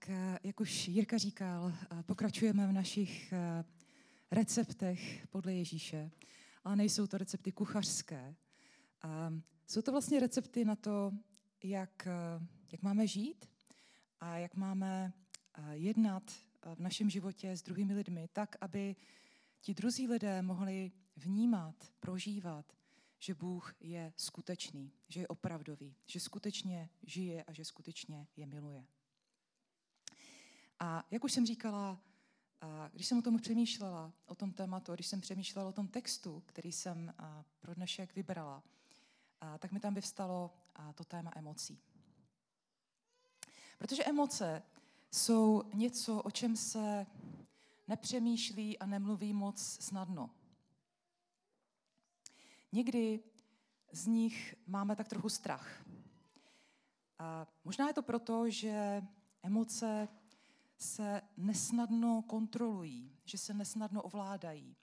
Tak eh, jak už Jirka říkal, eh, pokračujeme v našich eh, receptech podle Ježíše, ale nejsou to recepty kuchařské. Jsou to vlastně recepty na to, jak, jak máme žít a jak máme jednat v našem životě s druhými lidmi, tak, aby ti druzí lidé mohli vnímat, prožívat, že Bůh je skutečný, že je opravdový, že skutečně žije a že skutečně je miluje. A jak už jsem říkala, když jsem o tom přemýšlela, o tom tématu, když jsem přemýšlela o tom textu, který jsem pro dnešek vybrala, tak mi tam vyvstalo to téma emocí. Protože emoce jsou něco, o čem se nepřemýšlí a nemluví moc snadno. Někdy z nich máme tak trochu strach. A možná je to proto, že emoce se nesnadno kontrolují, že se nesnadno ovládají.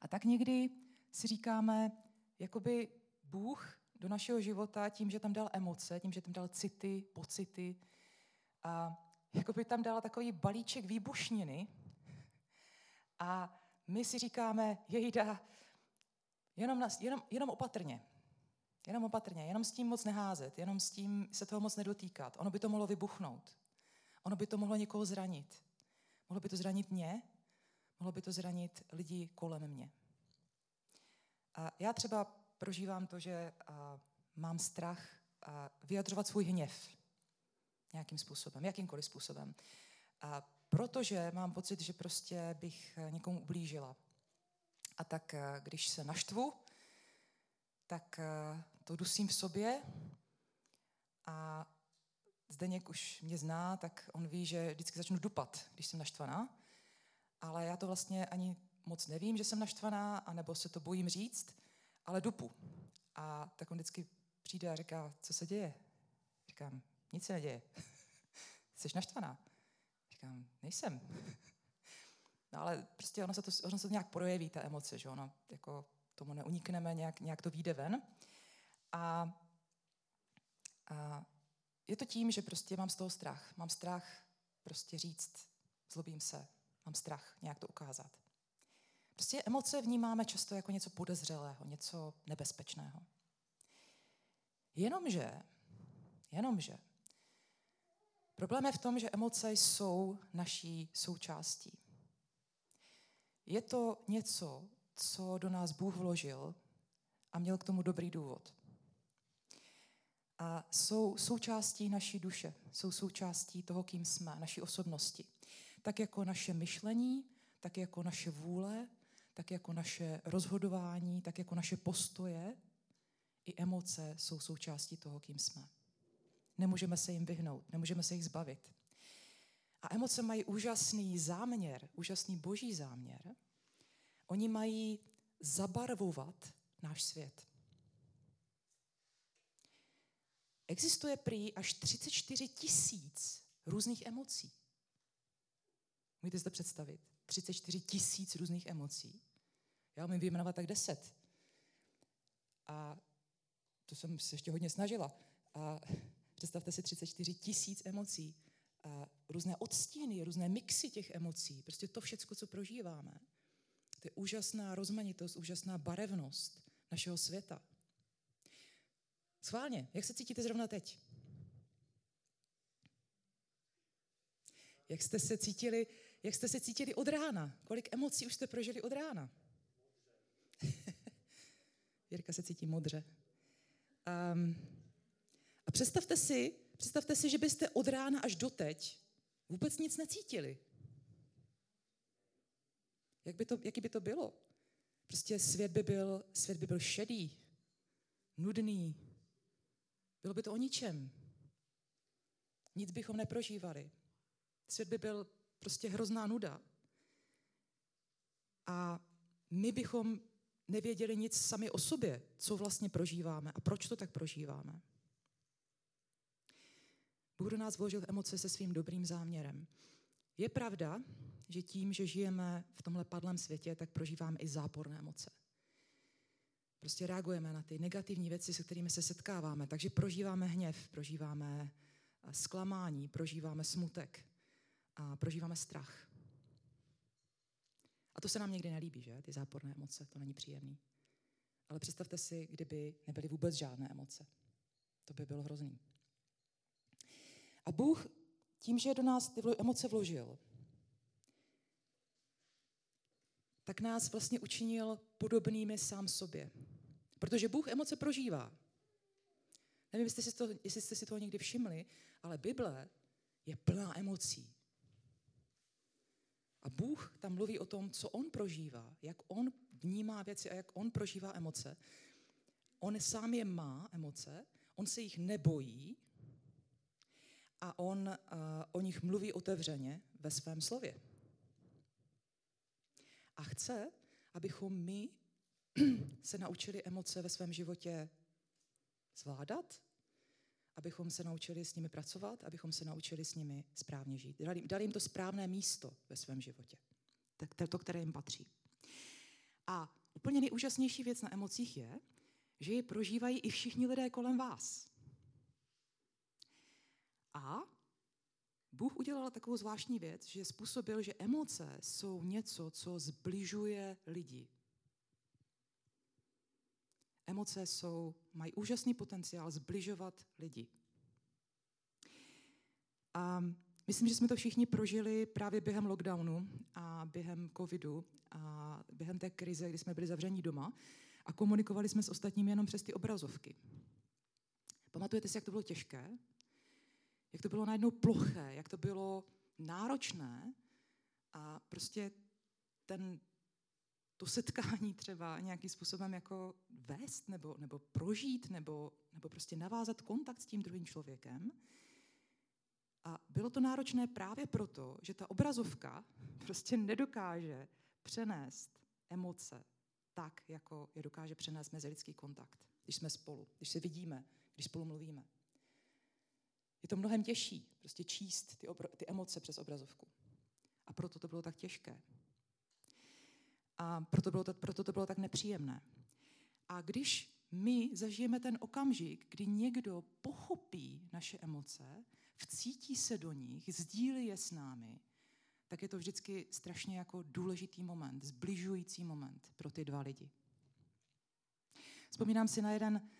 A tak někdy si říkáme, jakoby Bůh do našeho života tím, že tam dal emoce, tím, že tam dal city, pocity, a jakoby tam dal takový balíček výbušniny a my si říkáme, jejda, jenom, nas, jenom, jenom opatrně, jenom opatrně, jenom s tím moc neházet, jenom s tím se toho moc nedotýkat. Ono by to mohlo vybuchnout. Ono by to mohlo někoho zranit. Mohlo by to zranit mě, mohlo by to zranit lidi kolem mě. A já třeba prožívám to, že mám strach vyjadřovat svůj hněv nějakým způsobem, jakýmkoliv způsobem. A protože mám pocit, že prostě bych někomu ublížila. A tak když se naštvu, tak to dusím v sobě a Zdeněk už mě zná, tak on ví, že vždycky začnu dupat, když jsem naštvaná. Ale já to vlastně ani moc nevím, že jsem naštvaná, anebo se to bojím říct, ale dupu. A tak on vždycky přijde a říká, co se děje? Říkám, nic se neděje. Jsi naštvaná? Říkám, nejsem. No ale prostě ono se to, ono se to nějak projeví, ta emoce, že ono jako tomu neunikneme, nějak, nějak to vyjde ven. A, a je to tím, že prostě mám z toho strach. Mám strach prostě říct, zlobím se, mám strach nějak to ukázat. Prostě emoce vnímáme často jako něco podezřelého, něco nebezpečného. Jenomže, jenomže, problém je v tom, že emoce jsou naší součástí. Je to něco, co do nás Bůh vložil a měl k tomu dobrý důvod a jsou součástí naší duše, jsou součástí toho, kým jsme, naší osobnosti. Tak jako naše myšlení, tak jako naše vůle, tak jako naše rozhodování, tak jako naše postoje, i emoce jsou součástí toho, kým jsme. Nemůžeme se jim vyhnout, nemůžeme se jich zbavit. A emoce mají úžasný záměr, úžasný boží záměr. Oni mají zabarvovat náš svět. Existuje prý až 34 tisíc různých emocí. Můžete si to představit? 34 tisíc různých emocí. Já umím vyjmenovat tak 10. A to jsem se ještě hodně snažila. A představte si 34 tisíc emocí. A různé odstíny, různé mixy těch emocí. Prostě to všechno, co prožíváme. To je úžasná rozmanitost, úžasná barevnost našeho světa. Schválně, jak se cítíte zrovna teď? Jak jste se cítili, jak jste se cítili od rána? Kolik emocí už jste prožili od rána? Jirka se cítí modře. Um, a představte si, představte si, že byste od rána až do teď vůbec nic necítili. Jak by to, jaký by to bylo? Prostě svět by byl, svět by byl šedý, nudný, bylo by to o ničem. Nic bychom neprožívali. Svět by byl prostě hrozná nuda. A my bychom nevěděli nic sami o sobě, co vlastně prožíváme a proč to tak prožíváme. Bůh do nás vložil emoce se svým dobrým záměrem. Je pravda, že tím, že žijeme v tomhle padlém světě, tak prožíváme i záporné emoce. Prostě reagujeme na ty negativní věci, se kterými se setkáváme. Takže prožíváme hněv, prožíváme zklamání, prožíváme smutek a prožíváme strach. A to se nám někdy nelíbí, že? Ty záporné emoce, to není příjemný. Ale představte si, kdyby nebyly vůbec žádné emoce. To by bylo hrozný. A Bůh tím, že do nás ty emoce vložil, tak nás vlastně učinil podobnými sám sobě. Protože Bůh emoce prožívá. Nevím, jestli jste, si to, jestli jste si toho někdy všimli, ale Bible je plná emocí. A Bůh tam mluví o tom, co on prožívá, jak on vnímá věci a jak on prožívá emoce. On sám je má, emoce, on se jich nebojí a on uh, o nich mluví otevřeně ve svém slově. A chce, abychom my se naučili emoce ve svém životě zvládat, abychom se naučili s nimi pracovat, abychom se naučili s nimi správně žít. Dali, dali jim to správné místo ve svém životě, tak to, které jim patří. A úplně nejúžasnější věc na emocích je, že je prožívají i všichni lidé kolem vás. A Bůh udělal takovou zvláštní věc, že způsobil, že emoce jsou něco, co zbližuje lidi. Emoce jsou, mají úžasný potenciál zbližovat lidi. A myslím, že jsme to všichni prožili právě během lockdownu a během covidu a během té krize, kdy jsme byli zavření doma a komunikovali jsme s ostatními jenom přes ty obrazovky. Pamatujete si, jak to bylo těžké? Jak to bylo najednou ploché, jak to bylo náročné a prostě ten to setkání třeba nějakým způsobem jako vést nebo, nebo prožít nebo, nebo prostě navázat kontakt s tím druhým člověkem. A bylo to náročné právě proto, že ta obrazovka prostě nedokáže přenést emoce tak, jako je dokáže přenést mezilidský kontakt, když jsme spolu, když se vidíme, když spolu mluvíme. Je to mnohem těžší prostě číst ty, obro- ty emoce přes obrazovku. A proto to bylo tak těžké. A proto, bylo to, proto to bylo tak nepříjemné. A když my zažijeme ten okamžik, kdy někdo pochopí naše emoce, vcítí se do nich, sdílí je s námi, tak je to vždycky strašně jako důležitý moment, zbližující moment pro ty dva lidi. Vzpomínám si na jeden,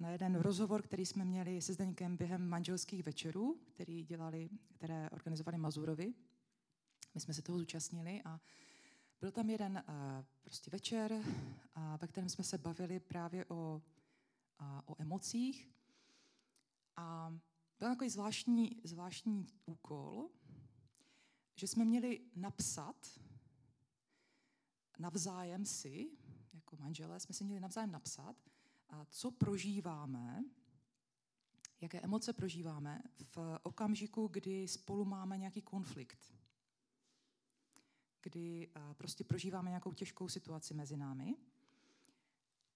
na jeden rozhovor, který jsme měli se Zdeňkem během manželských večerů, který dělali, které organizovali Mazurovi. My jsme se toho zúčastnili a byl tam jeden uh, prostě večer, uh, ve kterém jsme se bavili právě o, uh, o emocích. A byl takový zvláštní, zvláštní úkol, že jsme měli napsat navzájem si, jako manželé, jsme si měli navzájem napsat, a co prožíváme, jaké emoce prožíváme v okamžiku, kdy spolu máme nějaký konflikt kdy eh, prostě prožíváme nějakou těžkou situaci mezi námi.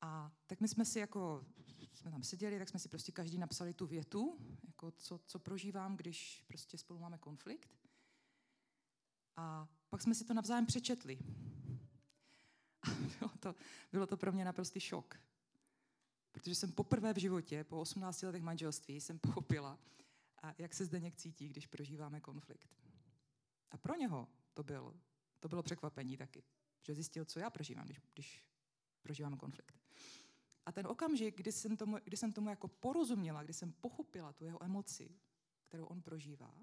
A tak my jsme si jako, jsme tam seděli, tak jsme si prostě každý napsali tu větu, jako co, co prožívám, když prostě spolu máme konflikt. A pak jsme si to navzájem přečetli. A bylo to, bylo to pro mě naprostý šok. Protože jsem poprvé v životě, po 18 letech manželství, jsem pochopila, jak se zde cítí, když prožíváme konflikt. A pro něho to byl to bylo překvapení taky, že zjistil, co já prožívám, když, když prožívám konflikt. A ten okamžik, kdy jsem, tomu, kdy jsem tomu jako porozuměla, kdy jsem pochopila tu jeho emoci, kterou on prožívá,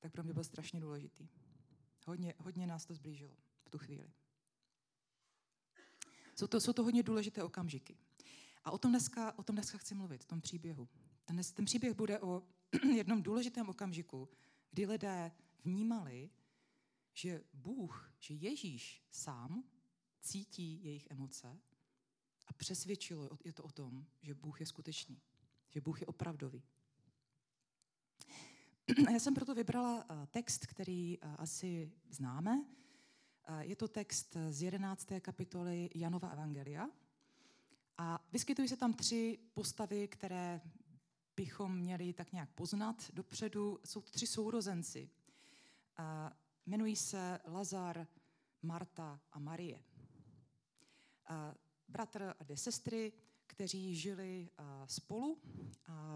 tak pro mě byl strašně důležitý. Hodně, hodně nás to zblížilo v tu chvíli. Jsou to, jsou to hodně důležité okamžiky. A o tom dneska, o tom dneska chci mluvit, o tom příběhu. Ten, ten příběh bude o jednom důležitém okamžiku, kdy lidé vnímali, že Bůh, že Ježíš sám cítí jejich emoce a přesvědčilo je to o tom, že Bůh je skutečný, že Bůh je opravdový. Já jsem proto vybrala eh, text, který eh, asi známe. Eh, je to text z 11. kapitoly Janova Evangelia. A vyskytují se tam tři postavy, které bychom měli tak nějak poznat dopředu. Jsou to tři sourozenci. Jmenují se Lazar, Marta a Marie. A bratr a dvě sestry, kteří žili spolu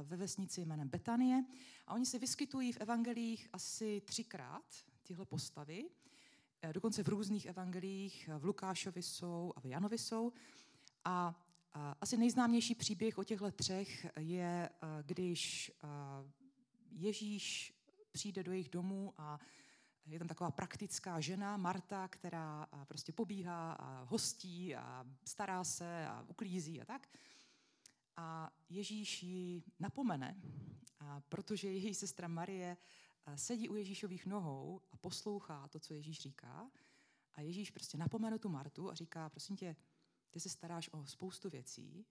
ve vesnici jménem Betanie. A oni se vyskytují v evangelích asi třikrát, tyhle postavy. Dokonce v různých evangelích, v Lukášovi jsou a v Janovi jsou. A asi nejznámější příběh o těchto třech je, když Ježíš přijde do jejich domů a je tam taková praktická žena, Marta, která prostě pobíhá a hostí a stará se a uklízí a tak. A Ježíš ji napomene, protože její sestra Marie sedí u Ježíšových nohou a poslouchá to, co Ježíš říká. A Ježíš prostě napomene tu Martu a říká, prosím tě, ty se staráš o spoustu věcí,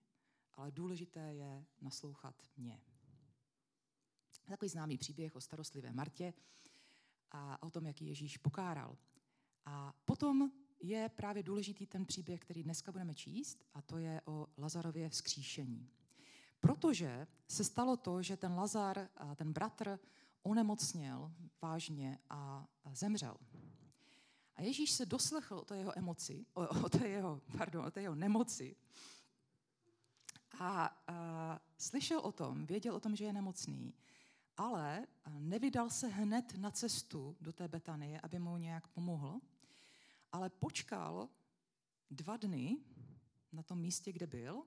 ale důležité je naslouchat mě. Takový známý příběh o starostlivé Martě a o tom, jak Ježíš pokáral. A potom je právě důležitý ten příběh, který dneska budeme číst, a to je o Lazarově vzkříšení. Protože se stalo to, že ten Lazar, ten bratr, onemocněl vážně a zemřel. A Ježíš se doslechl o té jeho emoci, o, o té jeho, pardon, o té jeho nemoci a, a slyšel o tom, věděl o tom, že je nemocný, ale nevydal se hned na cestu do té Betanie, aby mu nějak pomohl, ale počkal dva dny na tom místě, kde byl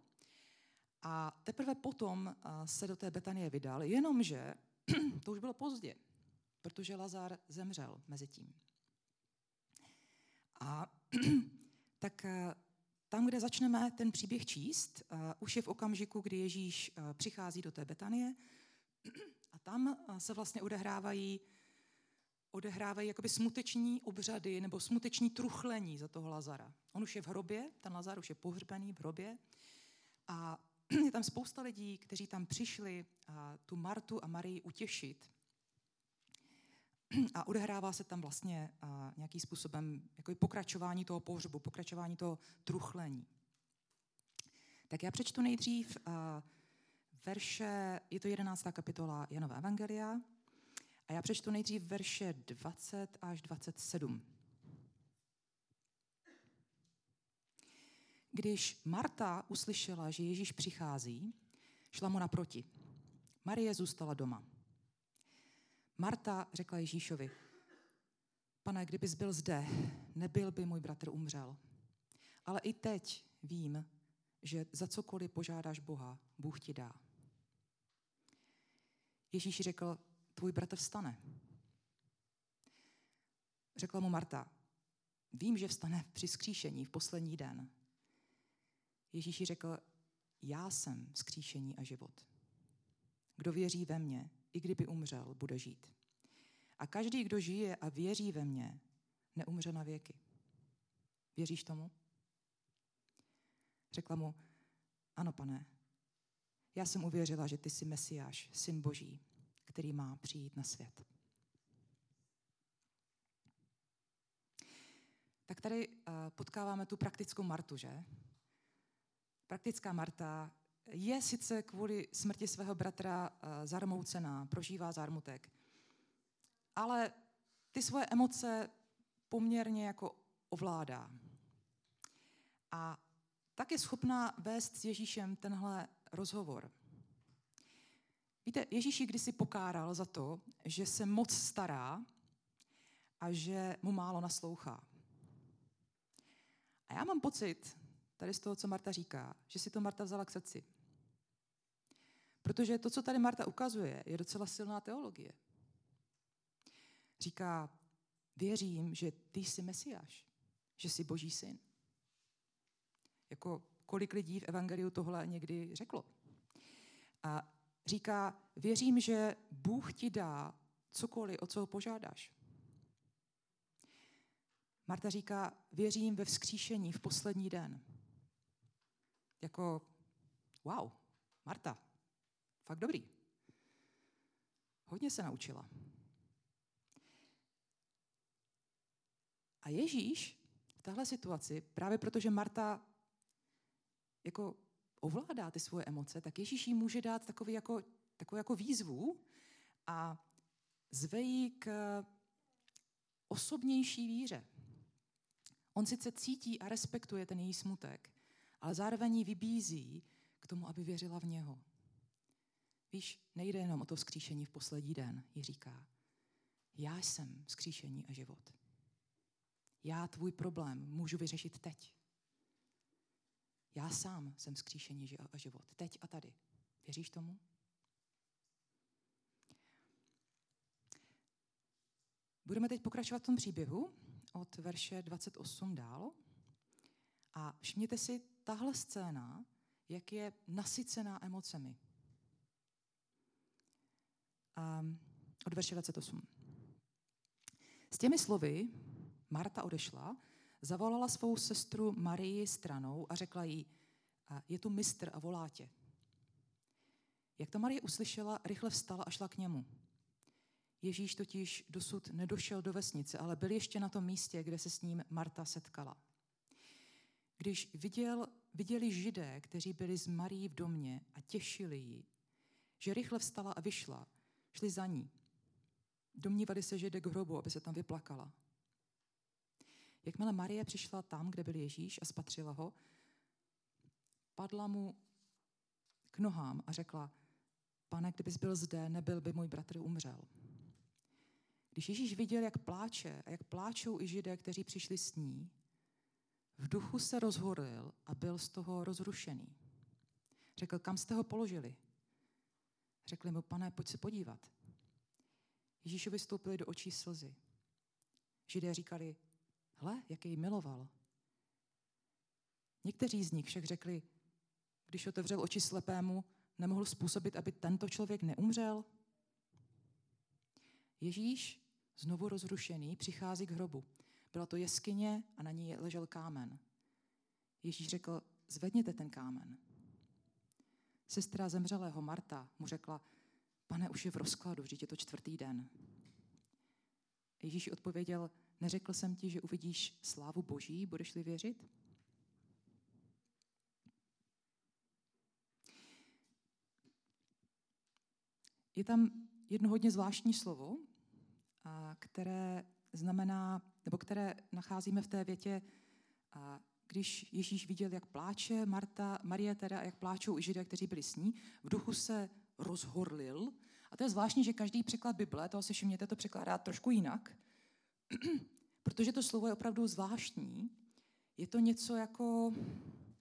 a teprve potom se do té Betanie vydal, jenomže to už bylo pozdě, protože Lazar zemřel mezi tím. A tak tam, kde začneme ten příběh číst, už je v okamžiku, kdy Ježíš přichází do té Betanie a tam se vlastně odehrávají, odehrávají jakoby smuteční obřady nebo smuteční truchlení za toho Lazara. On už je v hrobě, ten Lazar už je pohřbený v hrobě a je tam spousta lidí, kteří tam přišli tu Martu a Marii utěšit. A odehrává se tam vlastně a, nějakým způsobem jako pokračování toho pohřbu, pokračování toho truchlení. Tak já přečtu nejdřív a, verše, je to 11. kapitola Janova Evangelia, a já přečtu nejdřív verše 20 až 27. Když Marta uslyšela, že Ježíš přichází, šla mu naproti. Marie zůstala doma. Marta řekla Ježíšovi, pane, kdybys byl zde, nebyl by můj bratr umřel. Ale i teď vím, že za cokoliv požádáš Boha, Bůh ti dá. Ježíš řekl, tvůj bratr vstane. Řekla mu Marta, vím, že vstane při skříšení v poslední den. Ježíš řekl, já jsem skříšení a život. Kdo věří ve mě, i kdyby umřel, bude žít. A každý, kdo žije a věří ve mě, neumře na věky. Věříš tomu? Řekla mu, ano, pane, já jsem uvěřila, že ty jsi Mesiáš, syn Boží, který má přijít na svět. Tak tady uh, potkáváme tu praktickou Martu, že? Praktická Marta je sice kvůli smrti svého bratra uh, zarmoucená, prožívá zármutek, ale ty svoje emoce poměrně jako ovládá. A tak je schopná vést s Ježíšem tenhle rozhovor. Víte, Ježíš ji kdysi pokáral za to, že se moc stará a že mu málo naslouchá. A já mám pocit, tady z toho, co Marta říká, že si to Marta vzala k srdci. Protože to, co tady Marta ukazuje, je docela silná teologie. Říká, věřím, že ty jsi Mesiáš, že jsi Boží syn. Jako kolik lidí v Evangeliu tohle někdy řeklo. A říká, věřím, že Bůh ti dá cokoliv, o co ho požádáš. Marta říká, věřím ve vzkříšení v poslední den. Jako, wow, Marta, fakt dobrý. Hodně se naučila. A Ježíš v téhle situaci, právě protože Marta jako ovládá ty svoje emoce, tak Ježíš jí může dát takový jako, takovou jako výzvu a zve k osobnější víře. On sice cítí a respektuje ten její smutek, ale zároveň ji vybízí k tomu, aby věřila v něho. Víš, nejde jenom o to vzkříšení v poslední den, ji říká. Já jsem vzkříšení a život. Já tvůj problém můžu vyřešit teď. Já sám jsem vzkříšení a život. Teď a tady. Věříš tomu? Budeme teď pokračovat v tom příběhu od verše 28 dál. A všimněte si, tahle scéna, jak je nasycená emocemi. Um, od verše 28. S těmi slovy Marta odešla, zavolala svou sestru Marii stranou a řekla jí, je tu mistr a volá tě. Jak to Marie uslyšela, rychle vstala a šla k němu. Ježíš totiž dosud nedošel do vesnice, ale byl ještě na tom místě, kde se s ním Marta setkala. Když viděl, viděli židé, kteří byli s Marí v domě a těšili ji, že rychle vstala a vyšla, šli za ní. Domnívali se, že jde k hrobu, aby se tam vyplakala. Jakmile Marie přišla tam, kde byl Ježíš a spatřila ho, padla mu k nohám a řekla, pane, kdybys byl zde, nebyl by můj bratr umřel. Když Ježíš viděl, jak pláče a jak pláčou i židé, kteří přišli s ní, v duchu se rozhorlil a byl z toho rozrušený. Řekl, kam jste ho položili? Řekli mu, pane, pojď se podívat. Ježíšovi stoupili do očí slzy. Židé říkali, hle, jak jej miloval. Někteří z nich však řekli, když otevřel oči slepému, nemohl způsobit, aby tento člověk neumřel? Ježíš, znovu rozrušený, přichází k hrobu. Byla to jeskyně a na ní ležel kámen. Ježíš řekl, zvedněte ten kámen. Sestra zemřelého Marta mu řekla, pane, už je v rozkladu, vždyť je to čtvrtý den. Ježíš odpověděl, neřekl jsem ti, že uvidíš slávu Boží, budeš-li věřit? Je tam jedno hodně zvláštní slovo, které znamená, nebo které nacházíme v té větě, když Ježíš viděl, jak pláče Marta, Marie teda, jak pláčou i židé, kteří byli s ní, v duchu se rozhorlil. A to je zvláštní, že každý překlad Bible, toho si všimněte, to překládá trošku jinak, protože to slovo je opravdu zvláštní. Je to něco jako,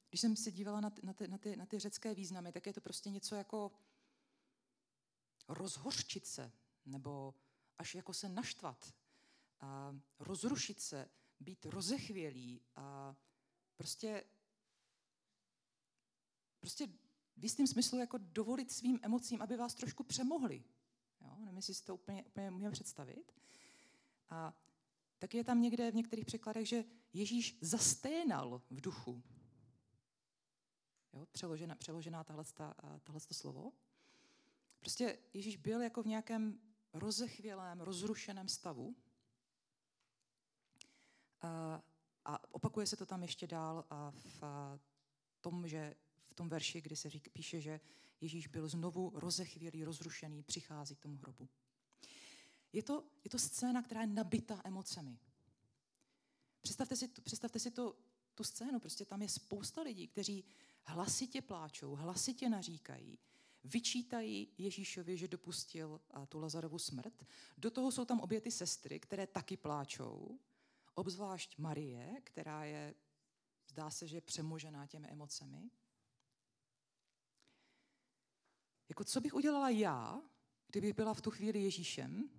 když jsem se dívala na ty, na ty, na ty, na ty řecké významy, tak je to prostě něco jako rozhořčit se, nebo až jako se naštvat, a rozrušit se, být rozechvělý a prostě, prostě v jistém smyslu jako dovolit svým emocím, aby vás trošku přemohli. Jo? Nevím, jestli si to úplně, úplně můžeme představit. A tak je tam někde v některých překladech, že Ježíš zasténal v duchu. Jo? Přeložená, přeložená tahle, slovo. Prostě Ježíš byl jako v nějakém rozechvělém, rozrušeném stavu. A opakuje se to tam ještě dál a v tom, že v tom verši, kdy se řík, píše, že Ježíš byl znovu rozechvělý, rozrušený, přichází k tomu hrobu. Je to, je to scéna, která je nabita emocemi. Představte si, představte si to, tu scénu, prostě tam je spousta lidí, kteří hlasitě pláčou, hlasitě naříkají, vyčítají Ježíšovi, že dopustil tu Lazarovu smrt. Do toho jsou tam obě ty sestry, které taky pláčou, obzvlášť Marie, která je, zdá se, že přemožená těmi emocemi. Jako co bych udělala já, kdybych byla v tu chvíli Ježíšem?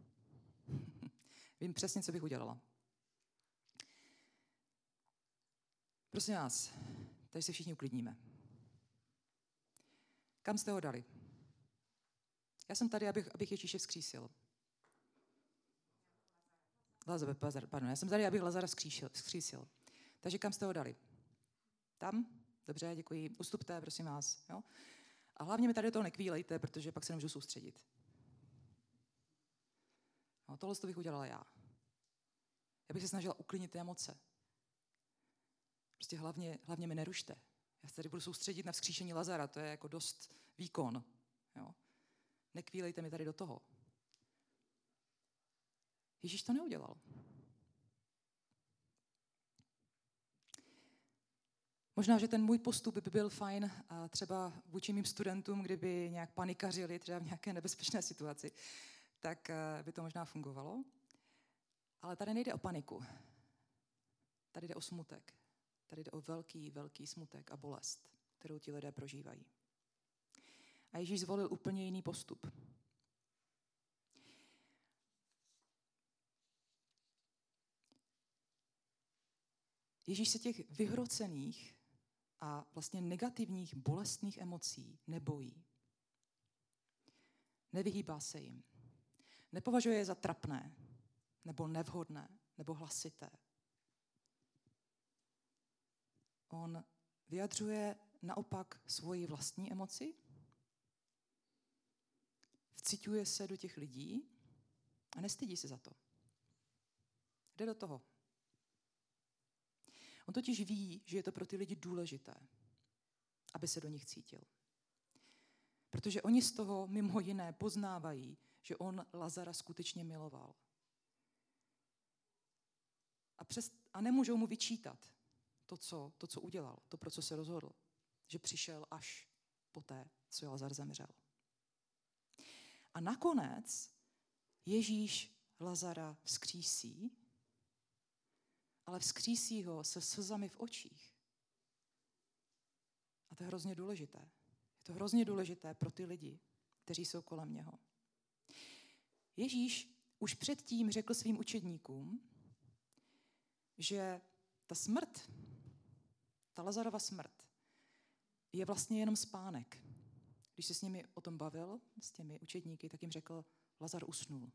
Vím přesně, co bych udělala. Prosím vás, tady se všichni uklidníme. Kam jste ho dali? Já jsem tady, abych, abych Ježíše vzkřísil. Lazar, pardon, já jsem tady, abych Lazara vzkřísil, vzkřísil. Takže kam jste ho dali? Tam? Dobře, děkuji. Ustupte, prosím vás. Jo? A hlavně mi tady toho nekvílejte, protože pak se nemůžu soustředit. No, tohle to bych udělala já. Já bych se snažila uklidnit ty emoce. Prostě hlavně, hlavně mi nerušte. Já se tady budu soustředit na vzkříšení Lazara, to je jako dost výkon. Jo? Nekvílejte mi tady do toho. Ježíš to neudělal. Možná, že ten můj postup by byl fajn třeba vůči mým studentům, kdyby nějak panikařili třeba v nějaké nebezpečné situaci, tak eh, by to možná fungovalo. Ale tady nejde o paniku. Tady jde o smutek. Tady jde o velký, velký smutek a bolest, kterou ti lidé prožívají. A Ježíš zvolil úplně jiný postup. Ježíš se těch vyhrocených a vlastně negativních, bolestných emocí nebojí. Nevyhýbá se jim. Nepovažuje je za trapné, nebo nevhodné, nebo hlasité. On vyjadřuje naopak svoji vlastní emoci, vciťuje se do těch lidí a nestydí se za to. Jde do toho. On totiž ví, že je to pro ty lidi důležité, aby se do nich cítil. Protože oni z toho mimo jiné poznávají, že on Lazara skutečně miloval. A, přes, a nemůžou mu vyčítat to co, to, co udělal, to, pro co se rozhodl. Že přišel až poté, co Lazar zemřel. A nakonec Ježíš Lazara vzkřísí ale vzkřísí ho se slzami v očích. A to je hrozně důležité. Je to hrozně důležité pro ty lidi, kteří jsou kolem něho. Ježíš už předtím řekl svým učedníkům, že ta smrt, ta Lazarova smrt, je vlastně jenom spánek. Když se s nimi o tom bavil, s těmi učedníky, tak jim řekl, Lazar usnul.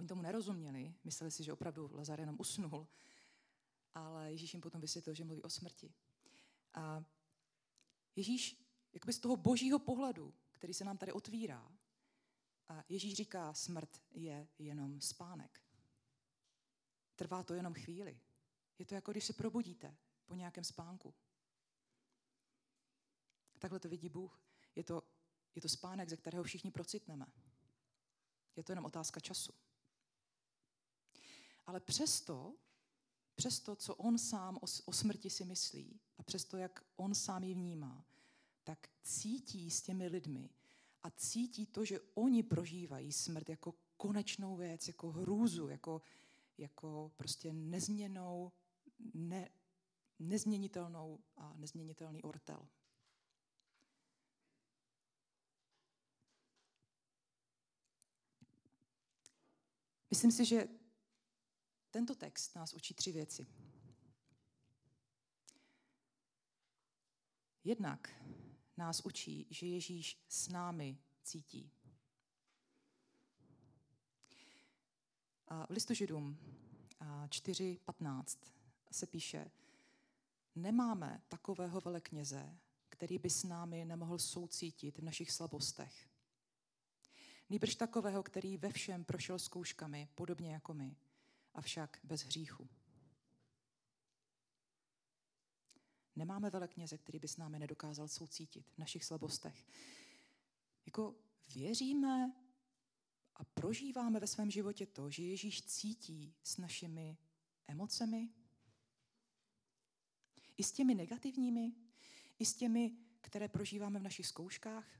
Oni tomu nerozuměli, mysleli si, že opravdu Lazar jenom usnul, ale Ježíš jim potom vysvětlil, že mluví o smrti. A Ježíš, jakoby z toho božího pohledu, který se nám tady otvírá, a Ježíš říká, smrt je jenom spánek. Trvá to jenom chvíli. Je to jako když se probudíte po nějakém spánku. Takhle to vidí Bůh. Je to, je to spánek, ze kterého všichni procitneme. Je to jenom otázka času. Ale přesto, přesto, co on sám o, o smrti si myslí a přesto, jak on sám ji vnímá, tak cítí s těmi lidmi a cítí to, že oni prožívají smrt jako konečnou věc, jako hrůzu, jako, jako prostě nezměnou, ne, nezměnitelnou a nezměnitelný ortel. Myslím si, že tento text nás učí tři věci. Jednak nás učí, že Ježíš s námi cítí. A v listu Židům 4.15 se píše, nemáme takového velekněze, který by s námi nemohl soucítit v našich slabostech. Nýbrž takového, který ve všem prošel zkouškami, podobně jako my, avšak bez hříchu. Nemáme velekněze, který by s námi nedokázal soucítit v našich slabostech. Jako věříme a prožíváme ve svém životě to, že Ježíš cítí s našimi emocemi, i s těmi negativními, i s těmi, které prožíváme v našich zkouškách.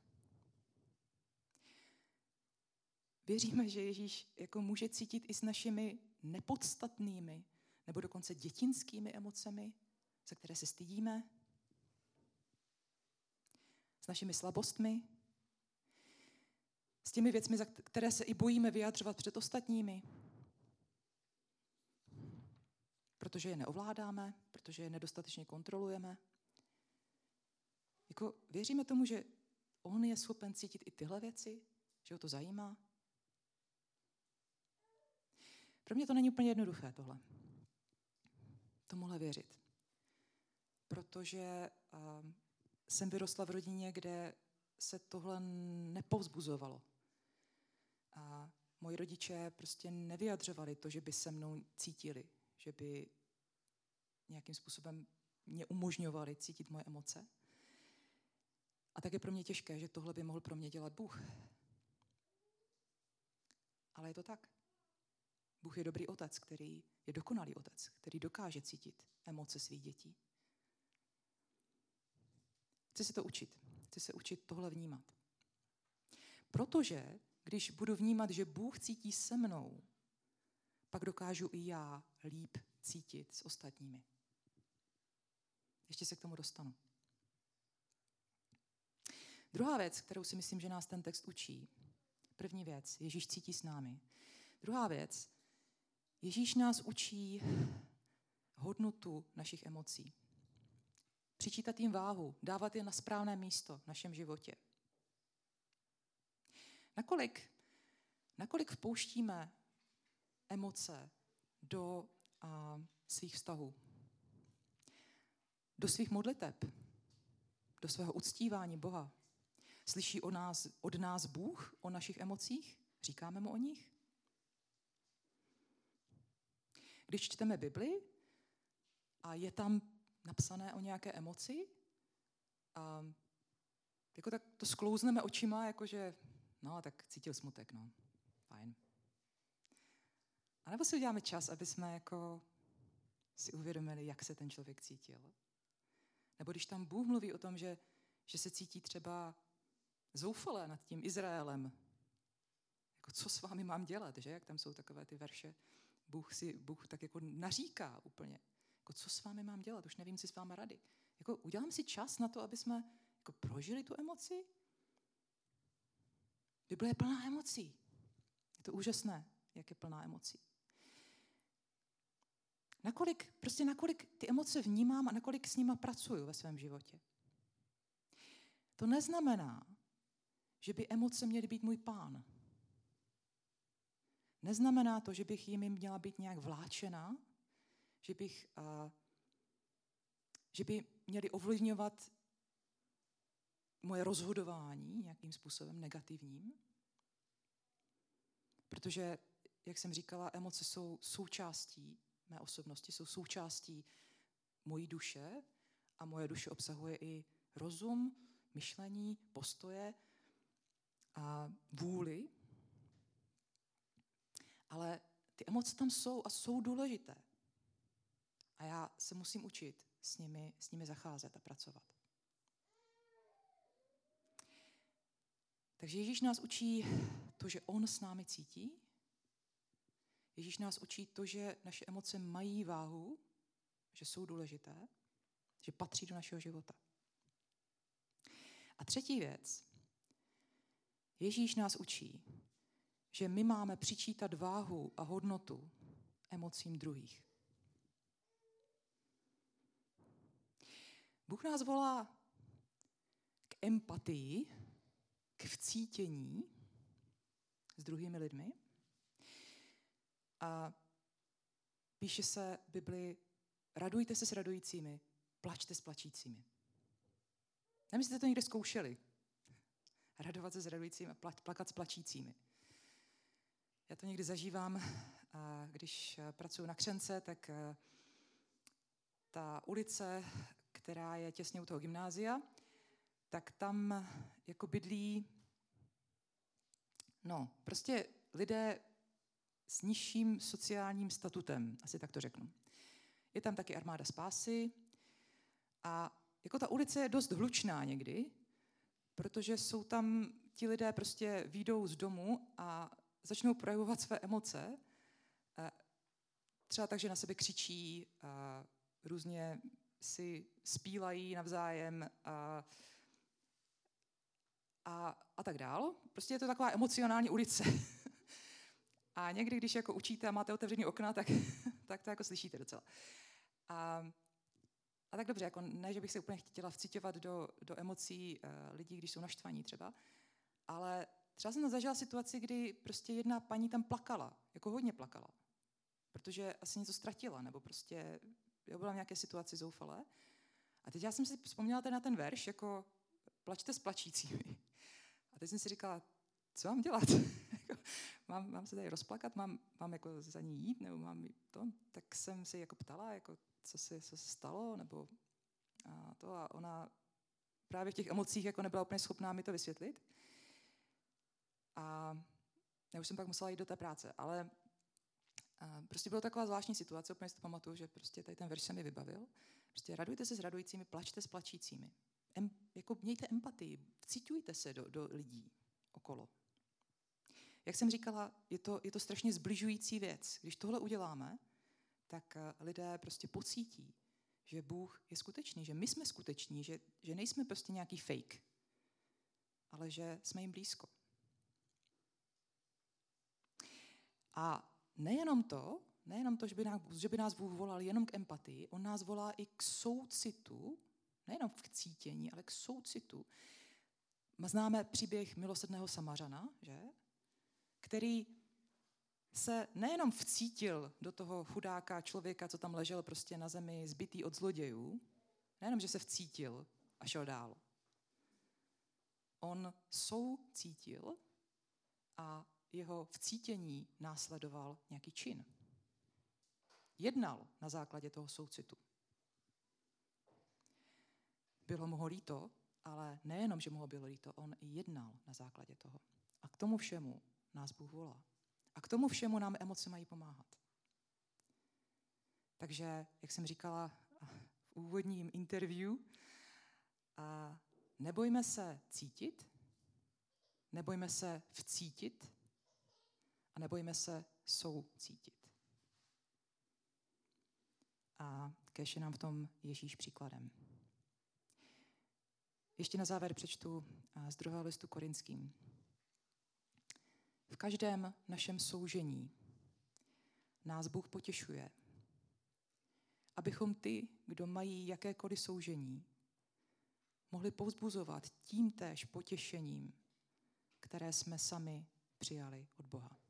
Věříme, že Ježíš jako může cítit i s našimi nepodstatnými nebo dokonce dětinskými emocemi, za které se stydíme, s našimi slabostmi, s těmi věcmi, za které se i bojíme vyjadřovat před ostatními, protože je neovládáme, protože je nedostatečně kontrolujeme. Jako věříme tomu, že on je schopen cítit i tyhle věci, že ho to zajímá, pro mě to není úplně jednoduché tohle. Tomuhle věřit. Protože uh, jsem vyrostla v rodině, kde se tohle nepovzbuzovalo. A moji rodiče prostě nevyjadřovali to, že by se mnou cítili, že by nějakým způsobem mě umožňovali cítit moje emoce. A tak je pro mě těžké, že tohle by mohl pro mě dělat Bůh. Ale je to tak. Bůh je dobrý otec, který je dokonalý otec, který dokáže cítit emoce svých dětí. chci si to učit. Chci se učit tohle vnímat. Protože když budu vnímat, že Bůh cítí se mnou, pak dokážu i já líp cítit s ostatními. Ještě se k tomu dostanu. Druhá věc, kterou si myslím, že nás ten text učí. První věc, Ježíš cítí s námi. Druhá věc, Ježíš nás učí hodnotu našich emocí. Přičítat jim váhu, dávat je na správné místo v našem životě. Nakolik, nakolik vpouštíme emoce do a, svých vztahů, do svých modliteb, do svého uctívání Boha. Slyší o nás, od nás Bůh o našich emocích? Říkáme mu o nich? Když čteme Bibli a je tam napsané o nějaké emoci, a jako tak to sklouzneme očima, jakože, no, tak cítil smutek, no, fajn. A nebo si uděláme čas, aby jsme jako si uvědomili, jak se ten člověk cítil. Nebo když tam Bůh mluví o tom, že, že se cítí třeba zoufalé nad tím Izraelem, jako co s vámi mám dělat, že? Jak tam jsou takové ty verše, Bůh si, Bůh tak jako naříká úplně. Jako co s vámi mám dělat, už nevím si s váma rady. Jako udělám si čas na to, aby jsme jako prožili tu emoci? Bible je plná emocí. Je to úžasné, jak je plná emocí. Nakolik, prostě nakolik ty emoce vnímám a nakolik s nima pracuju ve svém životě. To neznamená, že by emoce měly být můj pán. Neznamená to, že bych jimi měla být nějak vláčená, že, bych, uh, že by měly ovlivňovat moje rozhodování nějakým způsobem negativním. Protože, jak jsem říkala, emoce jsou součástí mé osobnosti, jsou součástí mojí duše a moje duše obsahuje i rozum, myšlení, postoje a vůli. Ale ty emoce tam jsou a jsou důležité. A já se musím učit s nimi, s nimi zacházet a pracovat. Takže Ježíš nás učí to, že On s námi cítí, Ježíš nás učí to, že naše emoce mají váhu, že jsou důležité, že patří do našeho života. A třetí věc. Ježíš nás učí, že my máme přičítat váhu a hodnotu emocím druhých. Bůh nás volá k empatii, k vcítění s druhými lidmi, a píše se v Bibli, radujte se s radujícími, plačte s plačícími. Nevím, jestli jste to někde zkoušeli. Radovat se s radujícími a plakat s plačícími. Já to někdy zažívám, když pracuji na Křence, tak eh, ta ulice, která je těsně u toho gymnázia, tak tam jako bydlí, no, prostě lidé s nižším sociálním statutem, asi tak to řeknu. Je tam taky armáda spásy a jako ta ulice je dost hlučná někdy, protože jsou tam ti lidé prostě výjdou z domu a začnou projevovat své emoce. Třeba tak, že na sebe křičí, a různě si spílají navzájem a, a, a tak dál. Prostě je to taková emocionální ulice. A někdy, když jako učíte a máte otevřený okna, tak, tak to jako slyšíte docela. A, a tak dobře, jako ne, že bych se úplně chtěla vcitovat do, do emocí uh, lidí, když jsou naštvaní třeba, ale třeba jsem zažila situaci, kdy prostě jedna paní tam plakala, jako hodně plakala, protože asi něco ztratila, nebo prostě jo, byla v nějaké situaci zoufalé. A teď já jsem si vzpomněla ten na ten verš, jako plačte s plačícími. A teď jsem si říkala, co mám dělat? Jako, mám, mám se tady rozplakat, mám, mám jako za ní jít, nebo mám to? Tak jsem se jako ptala, jako, co, se, co se stalo, nebo a to a ona právě v těch emocích jako nebyla úplně schopná mi to vysvětlit. A já už jsem pak musela jít do té práce, ale prostě byla taková zvláštní situace, úplně si to pamatuju, že prostě tady ten verš se mi vybavil. Prostě radujte se s radujícími, plačte s plačícími. Em, jako mějte empatii, vcitujte se do, do lidí okolo. Jak jsem říkala, je to, je to strašně zbližující věc. Když tohle uděláme, tak lidé prostě pocítí, že Bůh je skutečný, že my jsme skuteční, že, že nejsme prostě nějaký fake, ale že jsme jim blízko. A nejenom to, nejenom to, že by, nás, že by nás Bůh volal jenom k empatii, on nás volá i k soucitu, nejenom k cítění, ale k soucitu. Známe příběh milosedného Samařana, že? který se nejenom vcítil do toho chudáka člověka, co tam ležel prostě na zemi zbytý od zlodějů, nejenom, že se vcítil a šel dál. On soucítil a jeho vcítění následoval nějaký čin. Jednal na základě toho soucitu. Bylo mu ho líto, ale nejenom, že mu ho bylo líto, on i jednal na základě toho. A k tomu všemu nás Bůh volá. A k tomu všemu nám emoce mají pomáhat. Takže, jak jsem říkala v úvodním interview, a nebojme se cítit, nebojme se vcítit nebojme se soucítit. A kež je nám v tom Ježíš příkladem. Ještě na závěr přečtu z druhého listu korinským. V každém našem soužení nás Bůh potěšuje, abychom ty, kdo mají jakékoliv soužení, mohli povzbuzovat tím též potěšením, které jsme sami přijali od Boha.